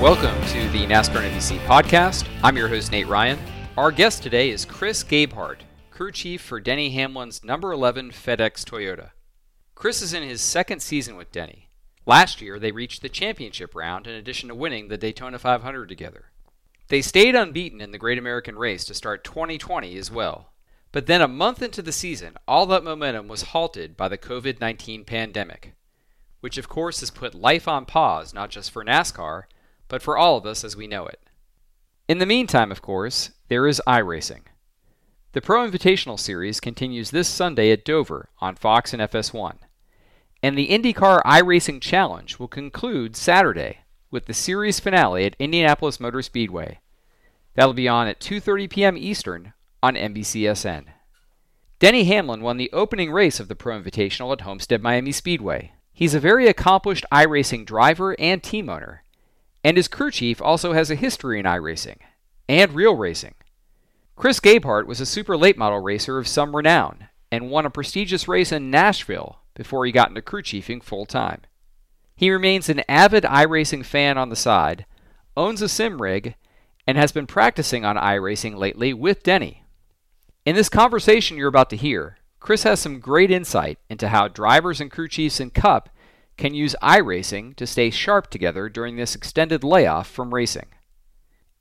Welcome to the NASCAR NBC podcast. I'm your host, Nate Ryan. Our guest today is Chris Gabehart, crew chief for Denny Hamlin's number 11 FedEx Toyota. Chris is in his second season with Denny. Last year, they reached the championship round in addition to winning the Daytona 500 together. They stayed unbeaten in the Great American Race to start 2020 as well. But then a month into the season, all that momentum was halted by the COVID 19 pandemic, which of course has put life on pause not just for NASCAR, but for all of us as we know it. In the meantime, of course, there is iRacing. The Pro Invitational Series continues this Sunday at Dover on Fox and FS1. And the IndyCar iRacing Challenge will conclude Saturday with the series finale at Indianapolis Motor Speedway. That'll be on at 2:30 p.m. Eastern on NBCSN. Denny Hamlin won the opening race of the Pro Invitational at Homestead Miami Speedway. He's a very accomplished iRacing driver and team owner, and his crew chief also has a history in iRacing and real racing. Chris Gabehart was a super late model racer of some renown and won a prestigious race in Nashville before he got into crew chiefing full time. He remains an avid iRacing fan on the side, owns a sim rig, and has been practicing on iRacing lately with Denny. In this conversation you're about to hear, Chris has some great insight into how drivers and crew chiefs in Cup can use iRacing to stay sharp together during this extended layoff from racing.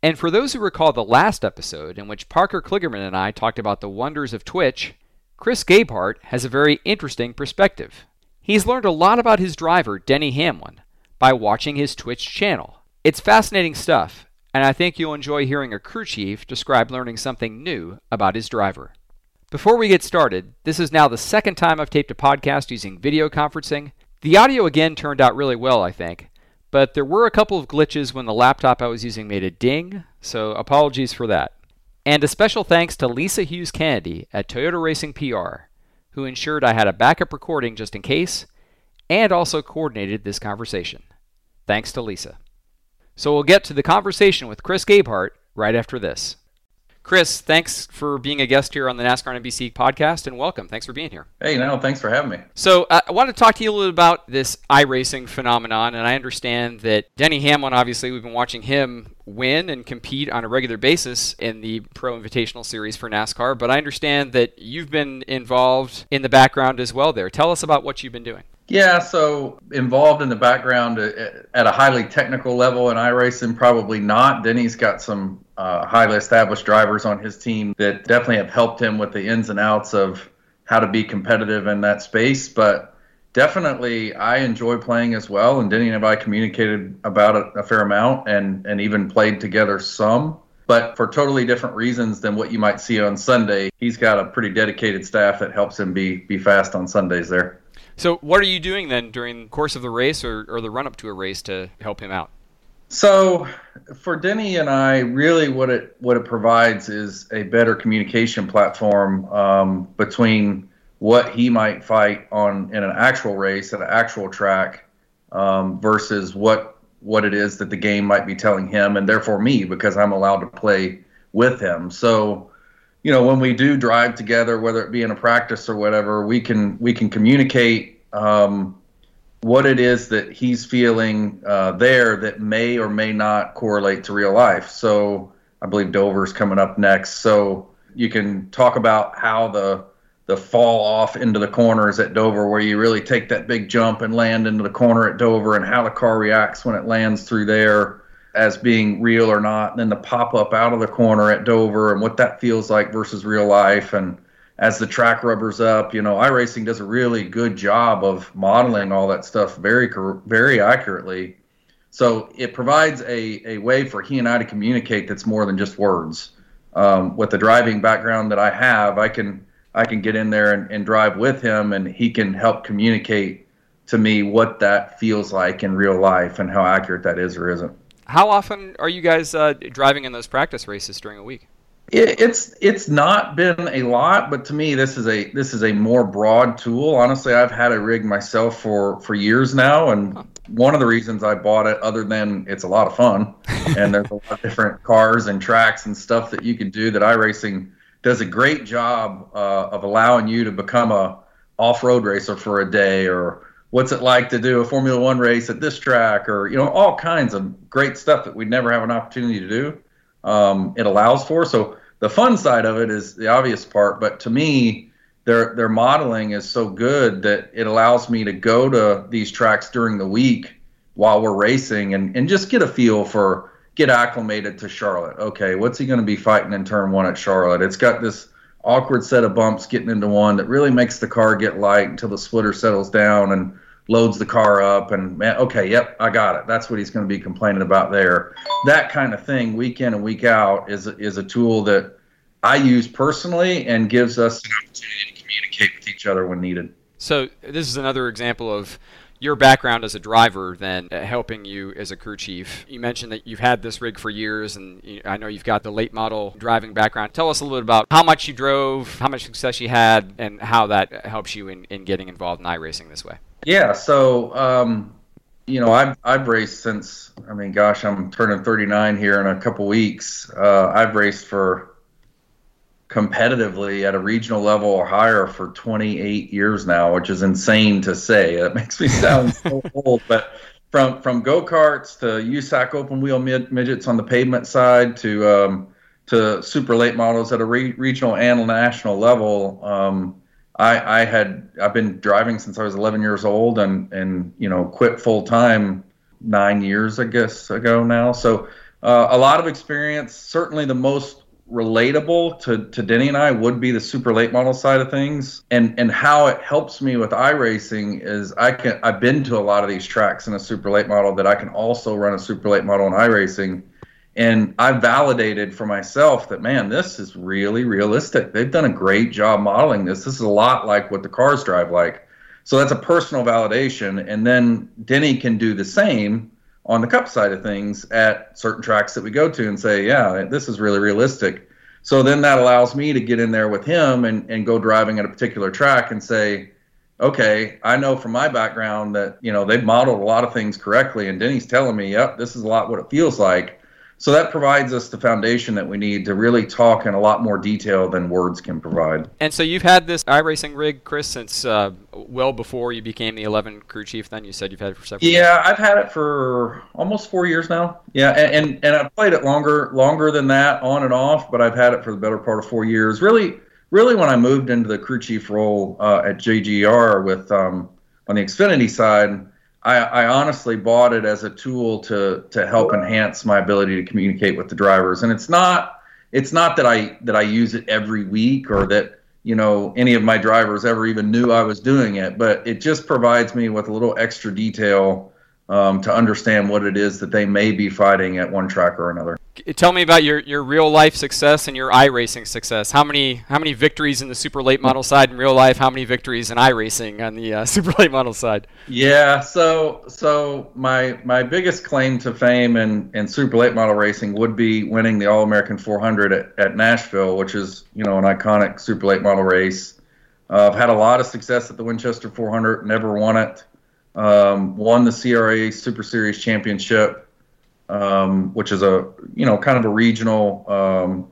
And for those who recall the last episode in which Parker Kligerman and I talked about the wonders of Twitch, Chris Gabehart has a very interesting perspective. He's learned a lot about his driver, Denny Hamlin, by watching his Twitch channel. It's fascinating stuff, and I think you'll enjoy hearing a crew chief describe learning something new about his driver. Before we get started, this is now the second time I've taped a podcast using video conferencing. The audio again turned out really well, I think, but there were a couple of glitches when the laptop I was using made a ding, so apologies for that. And a special thanks to Lisa Hughes Kennedy at Toyota Racing PR, who ensured I had a backup recording just in case, and also coordinated this conversation. Thanks to Lisa. So we'll get to the conversation with Chris Gabehart right after this. Chris, thanks for being a guest here on the NASCAR NBC podcast and welcome. Thanks for being here. Hey, no, thanks for having me. So, uh, I want to talk to you a little bit about this iRacing phenomenon. And I understand that Denny Hamlin, obviously, we've been watching him win and compete on a regular basis in the Pro Invitational Series for NASCAR. But I understand that you've been involved in the background as well there. Tell us about what you've been doing. Yeah, so involved in the background at a highly technical level in iRacing, probably not. Denny's got some uh, highly established drivers on his team that definitely have helped him with the ins and outs of how to be competitive in that space. But definitely, I enjoy playing as well. And Denny and I communicated about it a fair amount and, and even played together some. But for totally different reasons than what you might see on Sunday, he's got a pretty dedicated staff that helps him be be fast on Sundays there. So, what are you doing then during the course of the race or, or the run up to a race to help him out? So for Denny and I, really what it what it provides is a better communication platform um, between what he might fight on in an actual race at an actual track um, versus what what it is that the game might be telling him and therefore me because I'm allowed to play with him. So you know when we do drive together, whether it be in a practice or whatever, we can we can communicate. Um, what it is that he's feeling uh, there that may or may not correlate to real life. So I believe Dover's coming up next. So you can talk about how the the fall off into the corners at Dover, where you really take that big jump and land into the corner at Dover, and how the car reacts when it lands through there. as being real or not, and then the pop up out of the corner at Dover and what that feels like versus real life. And as the track rubbers up, you know, iRacing does a really good job of modeling all that stuff very, very accurately. So it provides a, a way for he and I to communicate that's more than just words. Um, with the driving background that I have, I can I can get in there and, and drive with him, and he can help communicate to me what that feels like in real life and how accurate that is or isn't. How often are you guys uh, driving in those practice races during a week? It, it's it's not been a lot, but to me this is a this is a more broad tool. Honestly, I've had a rig myself for for years now, and one of the reasons I bought it, other than it's a lot of fun, and there's a lot of different cars and tracks and stuff that you can do that iRacing does a great job uh, of allowing you to become a off-road racer for a day or what's it like to do a Formula One race at this track, or you know, all kinds of great stuff that we'd never have an opportunity to do. Um, it allows for. So the fun side of it is the obvious part, but to me, their their modeling is so good that it allows me to go to these tracks during the week while we're racing and, and just get a feel for get acclimated to Charlotte. Okay, what's he going to be fighting in turn one at Charlotte? It's got this awkward set of bumps getting into one that really makes the car get light until the splitter settles down and loads the car up and man okay yep i got it that's what he's going to be complaining about there that kind of thing week in and week out is is a tool that i use personally and gives us an opportunity to communicate with each other when needed so this is another example of your background as a driver then uh, helping you as a crew chief. You mentioned that you've had this rig for years, and you, I know you've got the late model driving background. Tell us a little bit about how much you drove, how much success you had, and how that helps you in, in getting involved in iRacing this way. Yeah, so um, you know, I've I've raced since I mean, gosh, I'm turning 39 here in a couple weeks. Uh, I've raced for competitively at a regional level or higher for 28 years now, which is insane to say. It makes me sound so old, but from from go karts to USAC open wheel mid, midgets on the pavement side to um, to super late models at a re- regional and national level. Um, I, I had I've been driving since I was 11 years old and and you know quit full time nine years I guess ago now. So uh, a lot of experience. Certainly the most relatable to, to Denny and I would be the super late model side of things. And and how it helps me with iRacing is I can I've been to a lot of these tracks in a super late model that I can also run a super late model in iRacing and I validated for myself that man, this is really realistic. They've done a great job modeling this. This is a lot like what the cars drive like. So that's a personal validation. And then Denny can do the same on the cup side of things at certain tracks that we go to and say, yeah, this is really realistic. So then that allows me to get in there with him and, and go driving at a particular track and say, okay, I know from my background that, you know, they've modeled a lot of things correctly. And Denny's telling me, yep, this is a lot what it feels like. So that provides us the foundation that we need to really talk in a lot more detail than words can provide. And so you've had this iRacing rig, Chris, since uh, well before you became the 11 crew chief. Then you said you've had it for several. Yeah, years. I've had it for almost four years now. Yeah, and, and and I've played it longer longer than that, on and off. But I've had it for the better part of four years. Really, really, when I moved into the crew chief role uh, at JGR with um, on the Xfinity side I, I, honestly bought it as a tool to to help enhance my ability to communicate with the drivers. And it's not it's not that I that I use it every week or that you know any of my drivers ever even knew I was doing it, but it just provides me with a little extra detail um, to understand what it is that they may be fighting at one track or another. Tell me about your, your real life success and your iRacing success. How many how many victories in the super late model side in real life? How many victories in iRacing on the uh, super late model side? Yeah, so so my my biggest claim to fame in, in super late model racing would be winning the All American 400 at, at Nashville, which is you know an iconic super late model race. Uh, I've had a lot of success at the Winchester 400, never won it um, won the CRA Super Series championship, um, which is a you know kind of a regional um,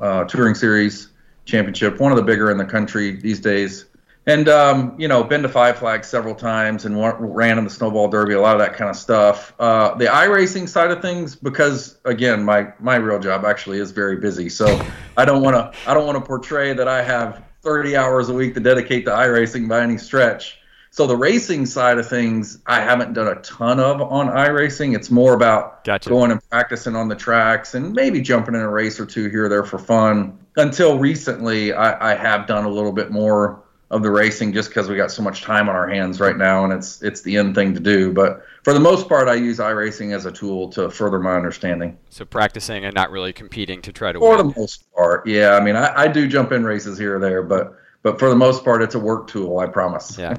uh, touring series championship, one of the bigger in the country these days. And um, you know, been to Five Flags several times and ran in the Snowball Derby, a lot of that kind of stuff. Uh, the iRacing side of things, because again, my my real job actually is very busy, so I don't want to I don't want to portray that I have 30 hours a week to dedicate to iRacing by any stretch. So the racing side of things, I haven't done a ton of on iRacing. It's more about Gotcha. going and practicing on the tracks and maybe jumping in a race or two here or there for fun. Until recently, I, I have done a little bit more of the racing just because we got so much time on our hands right now, and it's it's the end thing to do. But for the most part, I use iRacing as a tool to further my understanding. So practicing and not really competing to try to win. For the most part, yeah. I mean, I, I do jump in races here or there, but but for the most part, it's a work tool. I promise. Yeah.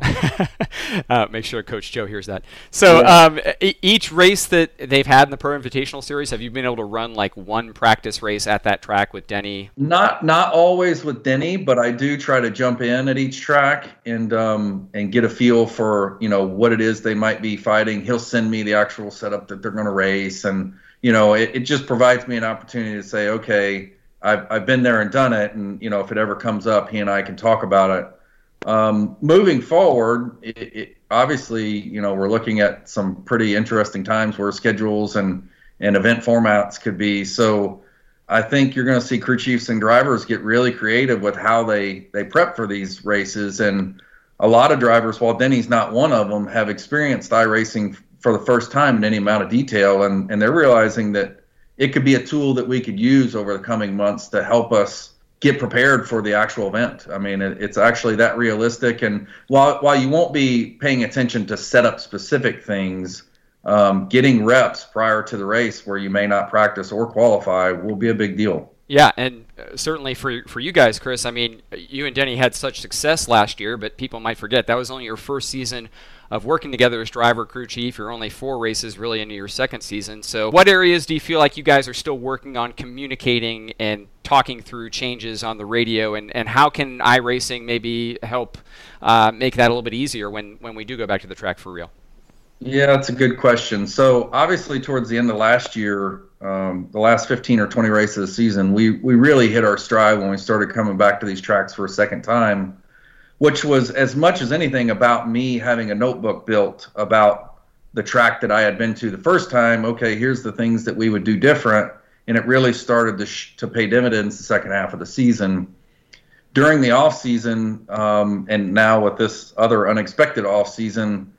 uh, make sure Coach Joe hears that. So um, e- each race that they've had in the Pro Invitational Series, have you been able to run like one practice race at that track with Denny? Not not always with Denny, but I do try to jump in at each track and um, and get a feel for you know what it is they might be fighting. He'll send me the actual setup that they're going to race, and you know it, it just provides me an opportunity to say, okay, I've I've been there and done it, and you know if it ever comes up, he and I can talk about it. Um, moving forward, it, it, obviously, you know, we're looking at some pretty interesting times where schedules and and event formats could be. So, I think you're going to see crew chiefs and drivers get really creative with how they they prep for these races. And a lot of drivers, while Denny's not one of them, have experienced iRacing for the first time in any amount of detail, and and they're realizing that it could be a tool that we could use over the coming months to help us get prepared for the actual event. I mean, it, it's actually that realistic. And while while you won't be paying attention to set up specific things, um, getting reps prior to the race where you may not practice or qualify will be a big deal. Yeah, and uh, certainly for for you guys, Chris. I mean, you and Denny had such success last year, but people might forget that was only your first season of working together as driver crew chief. You're only four races really into your second season. So, what areas do you feel like you guys are still working on communicating and talking through changes on the radio, and, and how can iRacing maybe help uh, make that a little bit easier when when we do go back to the track for real? Yeah, that's a good question. So obviously, towards the end of last year, um, the last 15 or 20 races of the season, we we really hit our stride when we started coming back to these tracks for a second time, which was as much as anything about me having a notebook built about the track that I had been to the first time. Okay, here's the things that we would do different, and it really started to sh- to pay dividends the second half of the season. During the off season, um, and now with this other unexpected off season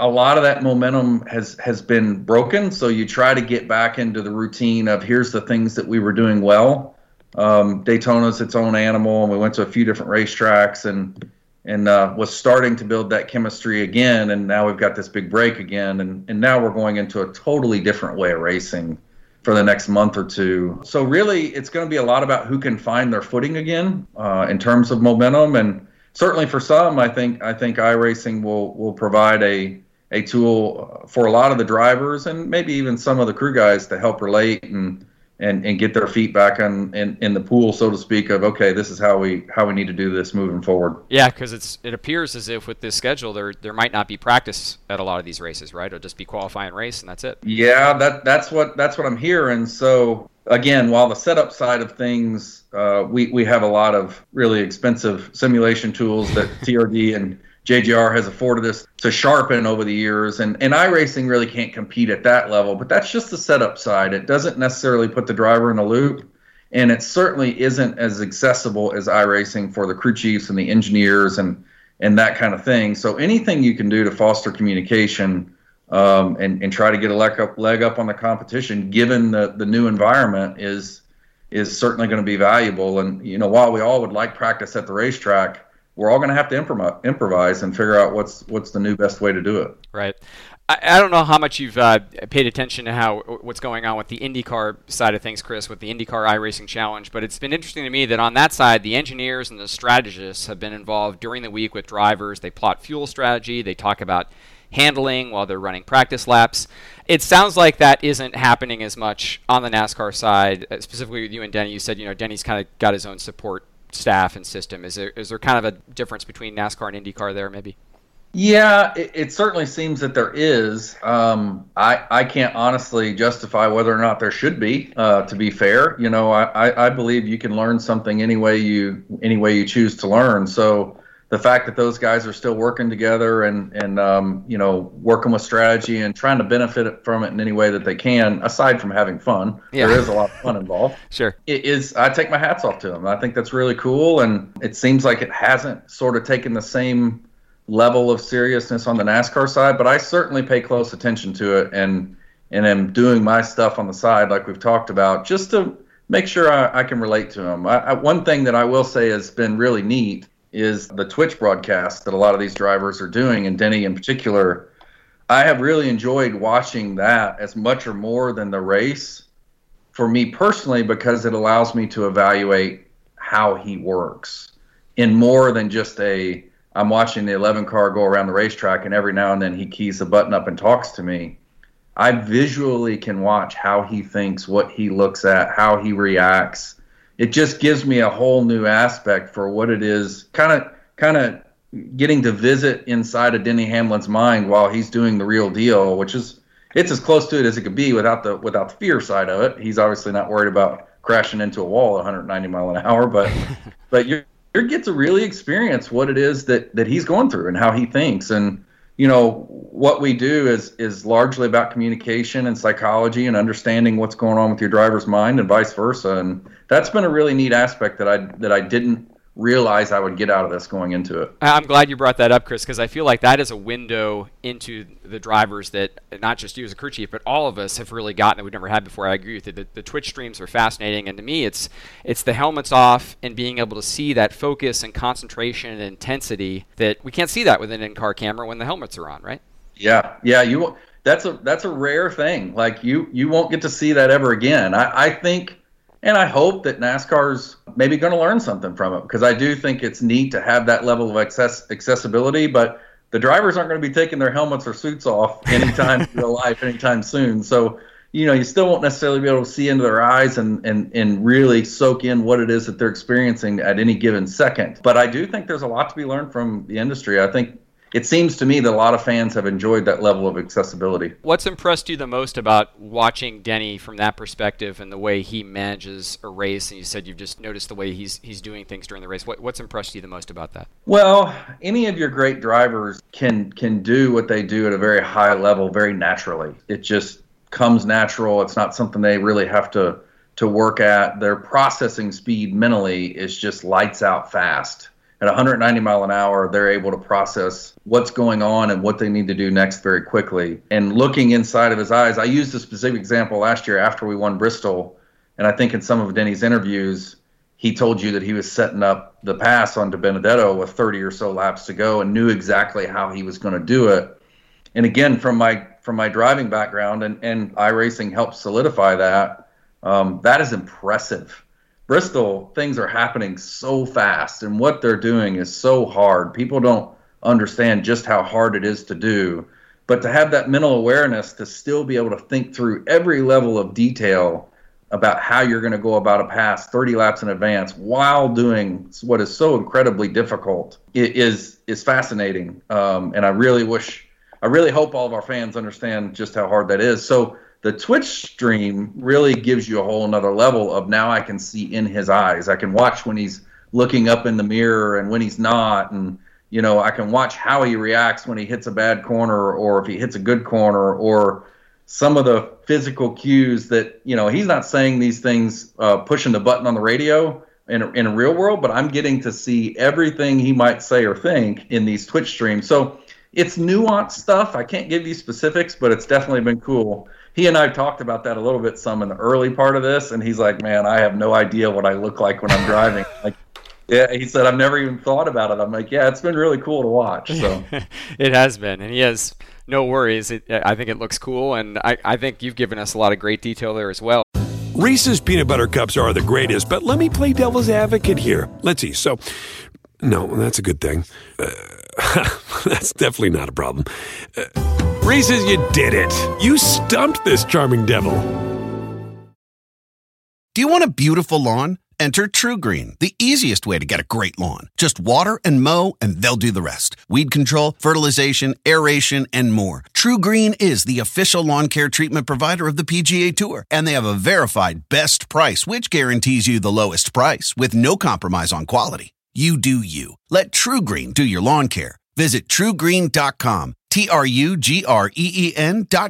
a lot of that momentum has has been broken. So you try to get back into the routine of here's the things that we were doing well. Um, Daytona's its own animal, and we went to a few different racetracks and and uh, was starting to build that chemistry again. And now we've got this big break again, and and now we're going into a totally different way of racing for the next month or two. So really, it's going to be a lot about who can find their footing again uh, in terms of momentum and. Certainly, for some, I think I think iRacing will will provide a a tool for a lot of the drivers and maybe even some of the crew guys to help relate and and, and get their feet back on in, in the pool, so to speak, of okay, this is how we how we need to do this moving forward. Yeah, because it's it appears as if with this schedule there there might not be practice at a lot of these races, right? It'll just be qualifying race and that's it. Yeah, that that's what that's what I'm hearing. So again, while the setup side of things, uh, we we have a lot of really expensive simulation tools that TRD and JGR has afforded us to sharpen over the years, and, and iRacing really can't compete at that level. But that's just the setup side. It doesn't necessarily put the driver in the loop, and it certainly isn't as accessible as iRacing for the crew chiefs and the engineers and and that kind of thing. So anything you can do to foster communication um, and and try to get a leg up leg up on the competition, given the the new environment, is is certainly going to be valuable. And you know, while we all would like practice at the racetrack we're all going to have to improvise, and figure out what's what's the new best way to do it. Right. I, I don't know how much you've uh, paid attention to how what's going on with the IndyCar side of things, Chris, with the IndyCar iRacing Challenge, but it's been interesting to me that on that side, the engineers and the strategists have been involved during the week with drivers. They plot fuel strategy. They talk about handling while they're running practice laps. It sounds like that isn't happening as much on the NASCAR side, uh, specifically with you and Denny. You said you know Denny's kind of got his own support staff and system. Is there is there kind of a difference between NASCAR and IndyCar there, maybe? Yeah, it, it certainly seems that there is. Um, I I can't honestly justify whether or not there should be. Uh, to be fair, you know, I, I, I believe you can learn something any way you any way you choose to learn. So the fact that those guys are still working together and and um, you know working with strategy and trying to benefit from it in any way that they can, aside from having fun, Yeah. there is a lot of fun involved. Sure. it is I take my hats off to them. I think that's really cool, and it seems like it hasn't sort of taken the same level of seriousness on the NASCAR side, but I certainly pay close attention to it and and am doing my stuff on the side, like we've talked about, just to make sure I, I can relate to them. I, I, one thing that I will say has been really neat is the Twitch broadcast that a lot of these drivers are doing, and Denny in particular. I have really enjoyed watching that as much or more than the race for me personally because it allows me to evaluate how he works in more than just a I'm watching the 11 car go around the racetrack and every now and then he keys a button up and talks to me. I visually can watch how he thinks, what he looks at, how he reacts. It just gives me a whole new aspect for what it is, kind of, kind of getting to visit inside of Denny Hamlin's mind while he's doing the real deal, which is it's as close to it as it could be without the without the fear side of it. He's obviously not worried about crashing into a wall at 190 mile an hour, but but you you get to really experience what it is that that he's going through and how he thinks and you know what we do is is largely about communication and psychology and understanding what's going on with your driver's mind and vice versa and that's been a really neat aspect that I that I didn't realize I would get out of this going into it. I'm glad you brought that up, Chris, because I feel like that is a window into the drivers that not just you as a crew chief, but all of us have really gotten that we've never had before. I agree with you. The, the Twitch streams are fascinating, and to me, it's it's the helmets off and being able to see that focus and concentration and intensity that we can't see that with an in-car camera when the helmets are on, right? Yeah, yeah. You that's a that's a rare thing. Like you you won't get to see that ever again. I, I think and I hope that NASCAR's maybe going to learn something from it because I do think it's neat to have that level of access accessibility, but the drivers aren't going to be taking their helmets or suits off anytime in real life anytime soon. So, you know, you still won't necessarily be able to see into their eyes and, and, and really soak in what it is that they're experiencing at any given second. But I do think there's a lot to be learned from the industry. I think it seems to me that a lot of fans have enjoyed that level of accessibility. What's impressed you the most about watching Denny from that perspective and the way he manages a race? And you said you've just noticed the way he's he's doing things during the race. What, what's impressed you the most about that? Well, any of your great drivers can can do what they do at a very high level, very naturally. It just comes natural. It's not something they really have to to work at. Their processing speed mentally is just lights out fast at 190 mile an hour, they're able to process what's going on and what they need to do next very quickly. And looking inside of his eyes, I used a specific example last year after we won Bristol, and I think in some of Denny's interviews, he told you that he was setting up the pass on to DiBenedetto with 30 or so laps to go and knew exactly how he was going to do it. And again, from my from my driving background and and iRacing helped solidify that. Um, that is impressive Bristol, things are happening so fast, and what they're doing is so hard. People don't understand just how hard it is to do. But to have that mental awareness to still be able to think through every level of detail about how you're going to go about a pass 30 laps in advance while doing what is so incredibly difficult is is fascinating. Um, and I really wish, I really hope all of our fans understand just how hard that is. So the Twitch stream really gives you a whole another level of now I can see in his eyes. I can watch when he's looking up in the mirror and when he's not and you know, I can watch how he reacts when he hits a bad corner or if he hits a good corner or some of the physical cues that, you know, he's not saying these things uh, pushing the button on the radio in in a real world, but I'm getting to see everything he might say or think in these Twitch streams. So it's nuanced stuff. I can't give you specifics, but it's definitely been cool he and I talked about that a little bit some in the early part of this, and he's like, "Man, I have no idea what I look like when I'm driving." like, yeah, he said, "I've never even thought about it." I'm like, "Yeah, it's been really cool to watch." So it has been, and he has no worries. It, I think it looks cool, and I, I think you've given us a lot of great detail there as well. Reese's peanut butter cups are the greatest, but let me play devil's advocate here. Let's see. So, no, that's a good thing. Uh, that's definitely not a problem. Uh, Reese's, you did it. You stumped this charming devil. Do you want a beautiful lawn? Enter TruGreen, the easiest way to get a great lawn. Just water and mow, and they'll do the rest. Weed control, fertilization, aeration, and more. TruGreen is the official lawn care treatment provider of the PGA Tour, and they have a verified best price, which guarantees you the lowest price with no compromise on quality. You do you. Let TruGreen do your lawn care. Visit trugreen.com, T R U G R E E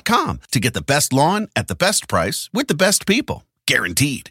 com to get the best lawn at the best price with the best people. Guaranteed.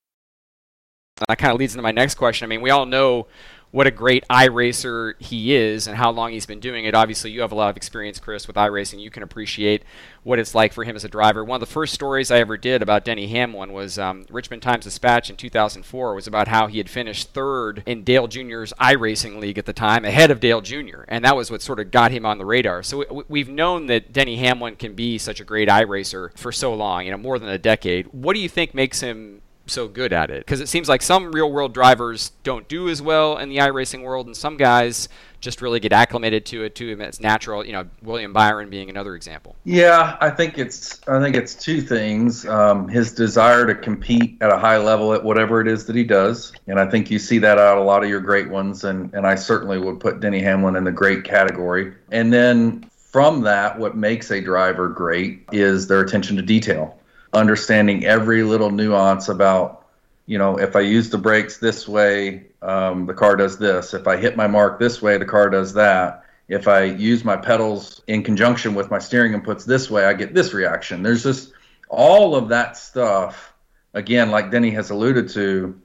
That kind of leads into my next question. I mean, we all know what a great iRacer he is and how long he's been doing it. Obviously, you have a lot of experience, Chris, with iRacing. You can appreciate what it's like for him as a driver. One of the first stories I ever did about Denny Hamlin was um, Richmond Times Dispatch in 2004 was about how he had finished third in Dale Jr.'s iRacing league at the time, ahead of Dale Jr., and that was what sort of got him on the radar. So we've known that Denny Hamlin can be such a great iRacer for so long, you know, more than a decade. What do you think makes him so good at it? Because it seems like some real world drivers don't do as well in the iRacing world, and some guys just really get acclimated to it to him. It's natural. You know, William Byron being another example. Yeah, I think it's I think it's two things. Um, his desire to compete at a high level at whatever it is that he does, and I think you see that out a lot of your great ones, and and I certainly would put Denny Hamlin in the great category. And then from that, what makes a driver great is their attention to detail understanding every little nuance about, you know, if I use the brakes this way, um, the car does this. If I hit my mark this way, the car does that. If I use my pedals in conjunction with my steering inputs this way, I get this reaction. There's just all of that stuff. Again, like Denny has alluded to,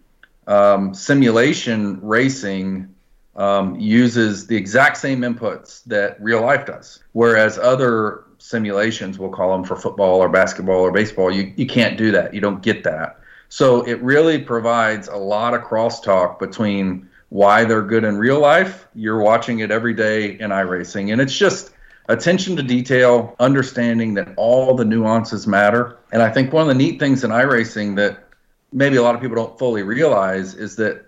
um, simulation racing um, uses the exact same inputs that real life does. Whereas other simulations, we'll call them for football or basketball or baseball, you, you can't do that. You don't get that. So it really provides a lot of crosstalk between why they're good in real life. You're watching it every day in iRacing. And it's just attention to detail, understanding that all the nuances matter. And I think one of the neat things in iRacing that maybe a lot of people don't fully realize is that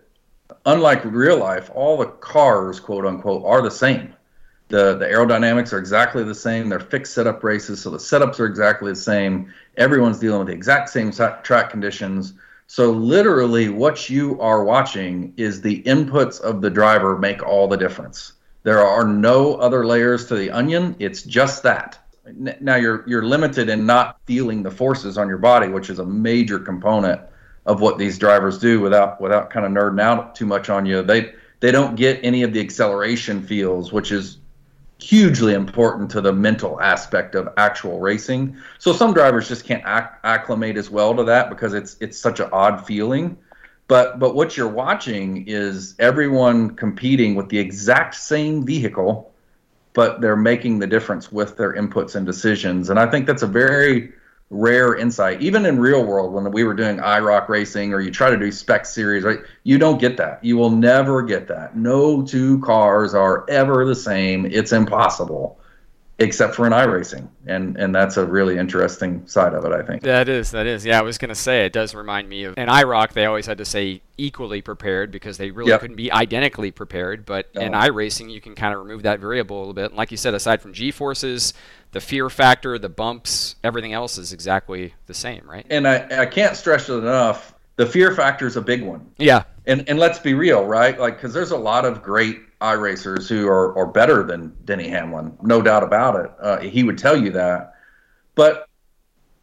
unlike real life, all the cars, quote unquote, are the same. The, the aerodynamics are exactly the same. They're fixed setup races, so the setups are exactly the same. Everyone's dealing with the exact same track conditions. So literally, what you are watching is the inputs of the driver make all the difference. There are no other layers to the onion. It's just that. Now you're you're limited in not feeling the forces on your body, which is a major component of what these drivers do. Without without kind of nerding out too much on you, they they don't get any of the acceleration feels, which is hugely important to the mental aspect of actual racing. So some drivers just can't acc- acclimate as well to that because it's it's such an odd feeling. But but what you're watching is everyone competing with the exact same vehicle, but they're making the difference with their inputs and decisions. And I think that's a very rare insight. Even in real world, when we were doing IROC racing or you try to do spec series, right? You don't get that. You will never get that. No two cars are ever the same. It's impossible except for in iRacing. And and that's a really interesting side of it, I think. That is, that is. Yeah, I was going to say it does remind me of in IROC they always had to say equally prepared because they really yep. couldn't be identically prepared, but no. in iRacing you can kind of remove that variable a little bit. And like you said aside from G-forces, the fear factor, the bumps, everything else is exactly the same, right? And I I can't stress it enough. The fear factor is a big one. Yeah. And and let's be real, right? Like cuz there's a lot of great iRacers who are, are better than Denny Hamlin, no doubt about it. Uh, he would tell you that. But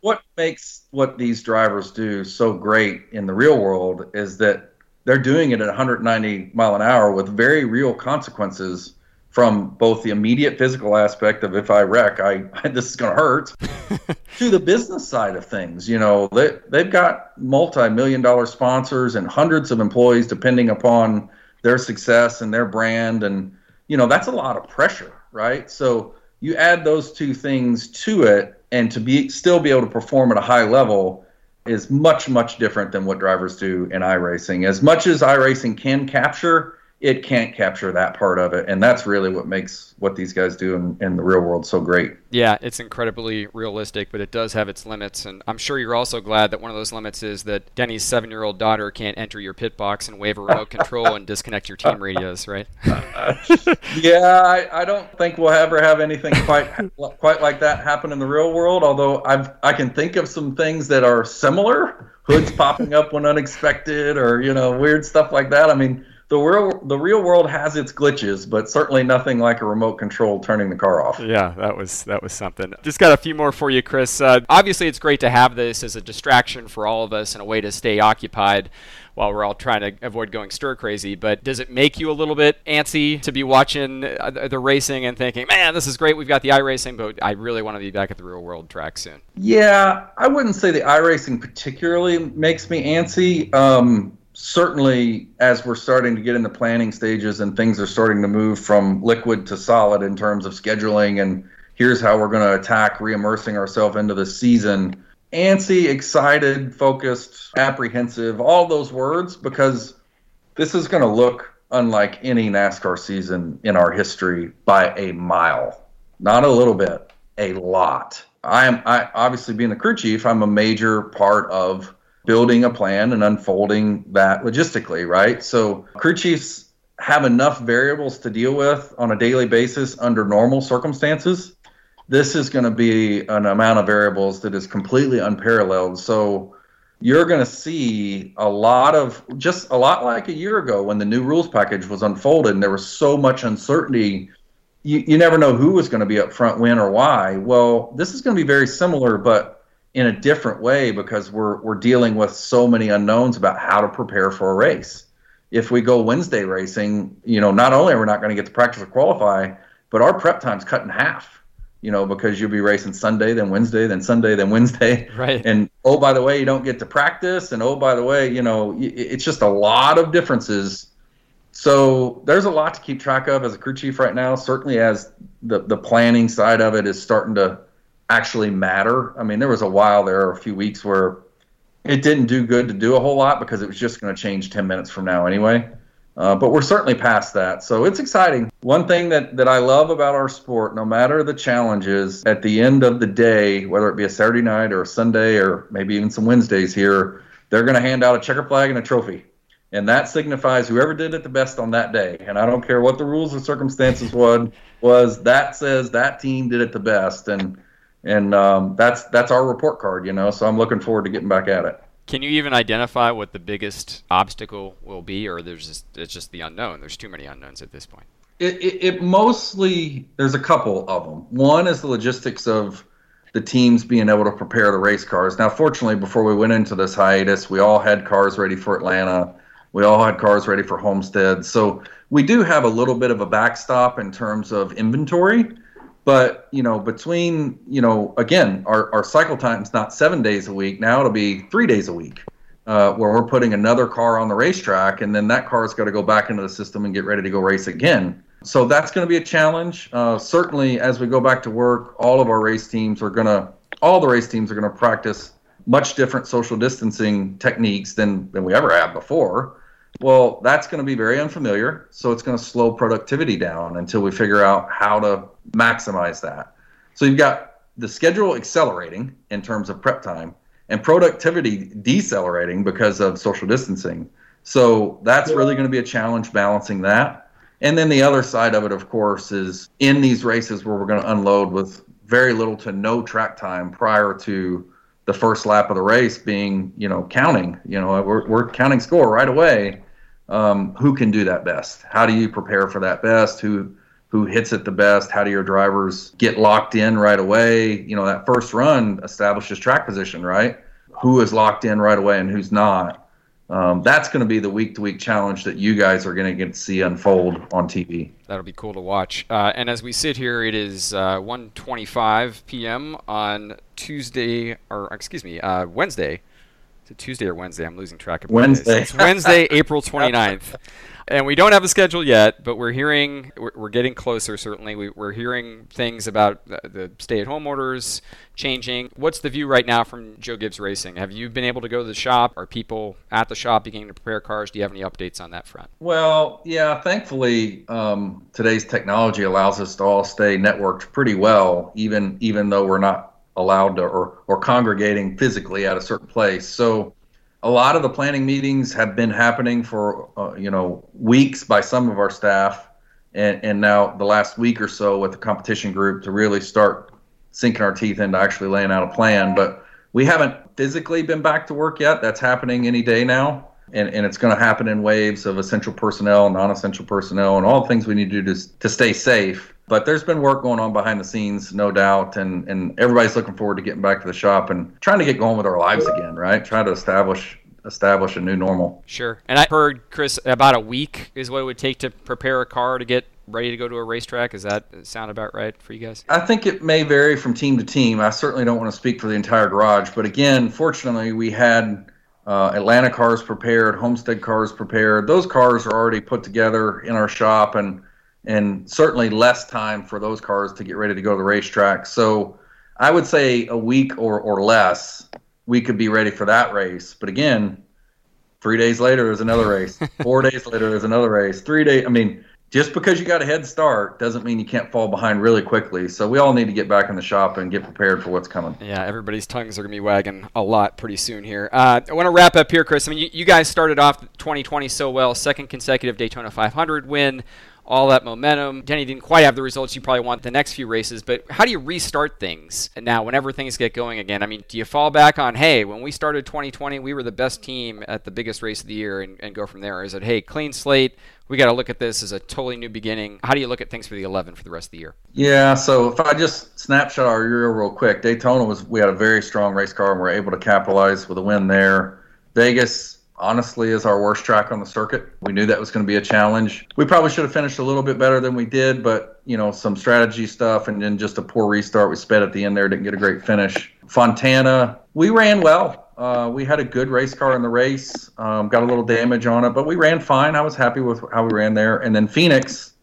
what makes what these drivers do so great in the real world is that they're doing it at 190 mile an hour with very real consequences from both the immediate physical aspect of if I wreck, I, I this is going to hurt, to the business side of things. You know, they they've got multi-million dollar sponsors and hundreds of employees depending upon their success and their brand and you know that's a lot of pressure right? So you add those two things to it and to be still be able to perform at a high level is much much different than what drivers do in iRacing. As much as iRacing can capture it can't capture that part of it. And that's really what makes what these guys do in, in, the real world so great. Yeah it's incredibly realistic but it does have its limits. And i'm sure you're also glad that one of those limits is that denny's seven year old daughter can't enter your pit box and wave a remote control and disconnect your team radios right? Yeah I, I, don't think we'll ever have anything quite quite like that happen in the real world although i've i can think of some things that are similar hoods popping up when unexpected or you know weird stuff like that. I mean the real the real world has its glitches, but certainly nothing like a remote control turning the car off. Yeah, that was that was something. Just got a few more for you, Chris. Uh, obviously, it's great to have this as a distraction for all of us and a way to stay occupied while we're all trying to avoid going stir crazy. But does it make you a little bit antsy to be watching uh, the racing and thinking, man, this is great. We've got the iRacing, but I really want to be back at the real world track soon? Yeah, I wouldn't say the iRacing particularly makes me antsy. Um, certainly as we're starting to get in the planning stages and things are starting to move from liquid to solid in terms of scheduling and here's how we're going to attack re-immersing ourselves into the season antsy excited focused apprehensive all those words because this is going to look unlike any nascar season in our history by a mile. Not a little bit a lot. I am i obviously being the crew chief i'm a major part of building a plan and unfolding that logistically, right? So crew chiefs have enough variables to deal with on a daily basis under normal circumstances. This is going to be an amount of variables that is completely unparalleled. So you're going to see a lot of just a lot like a year ago when the new rules package was unfolded and there was so much uncertainty. You, you never know who was going to be up front, when, or why. Well, this is going to be very similar, but in a different way because we're we're dealing with so many unknowns about how to prepare for a race. If we go Wednesday racing, you know, not only are we not going to get to practice or qualify, but our prep time's cut in half. You know, because you'll be racing Sunday, then Wednesday, then Sunday, then Wednesday. Right. And oh, by the way, you don't get to practice, and oh, by the way, you know, it's just a lot of differences. So there's a lot to keep track of as a crew chief right now. Certainly, as the the planning side of it is starting to actually matter. I mean, there was a while there, a few weeks where it didn't do good to do a whole lot because it was just going to change 10 minutes from now anyway. Uh, but we're certainly past that. So it's exciting. One thing that, that I love about our sport, no matter the challenges, at the end of the day, whether it be a Saturday night or a Sunday or maybe even some Wednesdays here, they're going to hand out a checker flag and a trophy. And that signifies whoever did it the best on that day. And I don't care what the rules or circumstances was, was that says that team did it the best. And and um, that's that's our report card, you know. So I'm looking forward to getting back at it. Can you even identify what the biggest obstacle will be, or there's just, it's just the unknown? There's too many unknowns at this point. It, it, it mostly there's a couple of them. One is the logistics of the teams being able to prepare the race cars. Now, fortunately, before we went into this hiatus, we all had cars ready for Atlanta. We all had cars ready for Homestead. So we do have a little bit of a backstop in terms of inventory. But you know, between you know, again, our, our cycle time's not seven days a week. Now it'll be three days a week, uh, where we're putting another car on the racetrack, and then that car's got to go back into the system and get ready to go race again. So that's going to be a challenge. Uh, certainly, as we go back to work, all of our race teams are going to, all the race teams are going to practice much different social distancing techniques than than we ever had before. Well, that's going to be very unfamiliar. So it's going to slow productivity down until we figure out how to maximize that. So you've got the schedule accelerating in terms of prep time and productivity decelerating because of social distancing. So that's really going to be a challenge balancing that. And then the other side of it, of course, is in these races where we're going to unload with very little to no track time prior to the first lap of the race being, you know, counting. You know, we're, we're counting score right away um, who can do that best? How do you prepare for that best? Who who hits it the best? How do your drivers get locked in right away? You know, that first run establishes track position, right? Who is locked in right away and who's not? Um, that's going to be the week to week challenge that you guys are going to get to see unfold on TV. That'll be cool to watch. Uh, and as we sit here, it is uh, 1:25 p.m. on Tuesday, or excuse me, uh, Wednesday, is it Tuesday or Wednesday? I'm losing track of Wednesday. It's Wednesday, April 29th. And we don't have a schedule yet, but we're hearing, we're, we're getting closer, certainly. We, are hearing things about the, the stay at home orders changing. What's the view right now from Joe Gibbs Racing? Have you been able to go to the shop? Are people at the shop beginning to prepare cars? Do you have any updates on that front? Well, yeah, thankfully, um, today's technology allows us to all stay networked pretty well, even even though we're not allowed to or, or congregating physically at a certain place. So a lot of the planning meetings have been happening for uh, you know weeks by some of our staff, and and now the last week or so with the competition group to really start sinking our teeth into actually laying out a plan. But we haven't physically been back to work yet. That's happening any day now. And, and it's going to happen in waves of essential personnel, non-essential personnel, and all the things we need to do to, to stay safe. But there's been work going on behind the scenes, no doubt, and and everybody's looking forward to getting back to the shop and trying to get going with our lives again, right? Try to establish establish a new normal. Sure. And I heard Chris about a week is what it would take to prepare a car to get ready to go to a racetrack. Is that sound about right for you guys? I think it may vary from team to team. I certainly don't want to speak for the entire garage, but again, fortunately, we had uh, Atlanta cars prepared, Homestead cars prepared. Those cars are already put together in our shop, and and certainly less time for those cars to get ready to go to the racetrack. So I would say a week or, or less, we could be ready for that race. But again, three days later, there's another race. Four days later, there's another race. Three days, I mean, just because you got a head start doesn't mean you can't fall behind really quickly. So we all need to get back in the shop and get prepared for what's coming. Yeah, everybody's tongues are going to be wagging a lot pretty soon here. Uh, I want to wrap up here, Chris. I mean, you, you guys started off 2020 so well, second consecutive Daytona 500 win all that momentum. Denny didn't quite have the results you probably want the next few races, but how do you restart things now whenever things get going again? I mean, do you fall back on, hey, when we started 2020, we were the best team at the biggest race of the year and, and go from there? Is it, hey, clean slate, we got to look at this as a totally new beginning? How do you look at things for the 11 for the rest of the year? Yeah, so if I just snapshot our year real quick, Daytona was, we had a very strong race car and we are able to capitalize with a win there. Vegas, honestly is our worst track on the circuit. We knew that was going to be a challenge. We probably should have finished a little bit better than we did, but you know, some strategy stuff and then just a poor restart. We sped at the end there, didn't get a great finish. Fontana, we ran well. Uh, we had a good race car in the race. Um, got a little damage on it, but we ran fine. I was happy with how we ran there. And then Phoenix,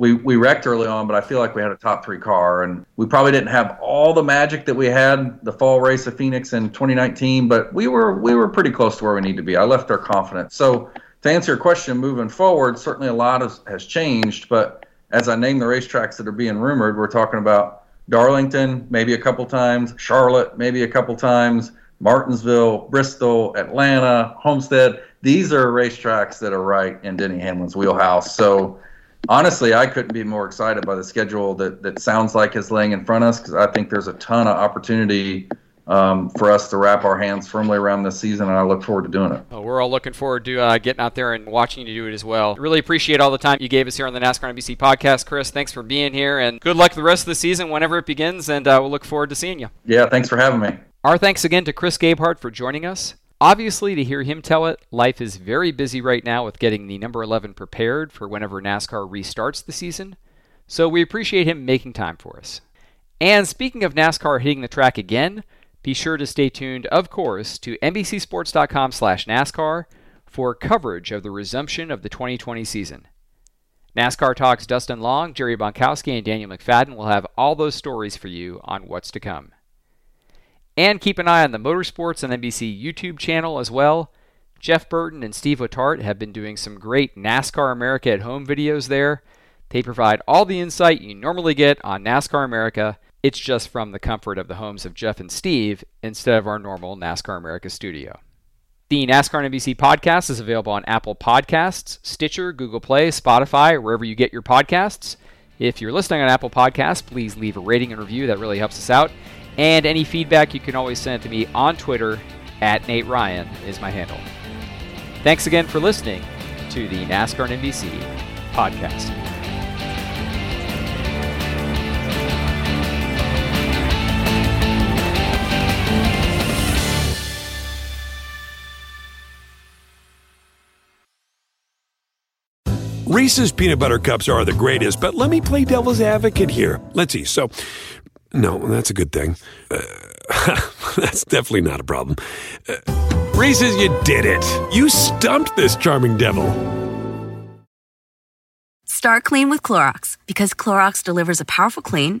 we, we wrecked early on, but I feel like we had a top three car, and we probably didn't have all the magic that we had the fall race of Phoenix in 2019, but we were we were pretty close to where we need to be. I left there confident. So to answer your question, moving forward, certainly a lot has, has changed, but as I name the racetracks that are being rumored, we're talking about Darlington, maybe a couple times, Charlotte, maybe a couple times, Martinsville, Bristol, Atlanta, Homestead. These are racetracks that are right in Denny Hamlin's wheelhouse. So honestly, I couldn't be more excited by the schedule that, that sounds like is laying in front of us because I think there's a ton of opportunity um, for us to wrap our hands firmly around this season, and I look forward to doing it. Well, we're all looking forward to uh, getting out there and watching you do it as well. Really appreciate all the time you gave us here on the NASCAR NBC podcast, Chris. Thanks for being here, and good luck the rest of the season whenever it begins, and uh, we'll look forward to seeing you. Yeah, thanks for having me. Our thanks again to Chris Gabehart for joining us. Obviously, to hear him tell it, life is very busy right now with getting the number 11 prepared for whenever NASCAR restarts the season, so we appreciate him making time for us. And speaking of NASCAR hitting the track again, be sure to stay tuned, of course, to NBCSports.com/NASCAR for coverage of the resumption of the 2020 season. NASCAR Talks Dustin Long, Jerry Bonkowski, and Daniel McFadin will have all those stories for you on what's to come. And keep an eye on the Motorsports and NBC YouTube channel as well. Jeff Burton and Steve Letarte have been doing some great NASCAR America at Home videos there. They provide all the insight you normally get on NASCAR America. It's just from the comfort of the homes of Jeff and Steve instead of our normal NASCAR America studio. The NASCAR NBC podcast is available on Apple Podcasts, Stitcher, Google Play, Spotify, wherever you get your podcasts. If you're listening on Apple Podcasts, please leave a rating and review. That really helps us out. And any feedback you can always send it to me on Twitter at Nate Ryan is my handle. Thanks again for listening to the NASCAR and NBC podcast. Reese's peanut butter cups are the greatest, but let me play devil's advocate here. Let's see. So, no, that's a good thing. Uh, that's definitely not a problem. Uh, Reese's, you did it. You stumped this charming devil. Start clean with Clorox because Clorox delivers a powerful clean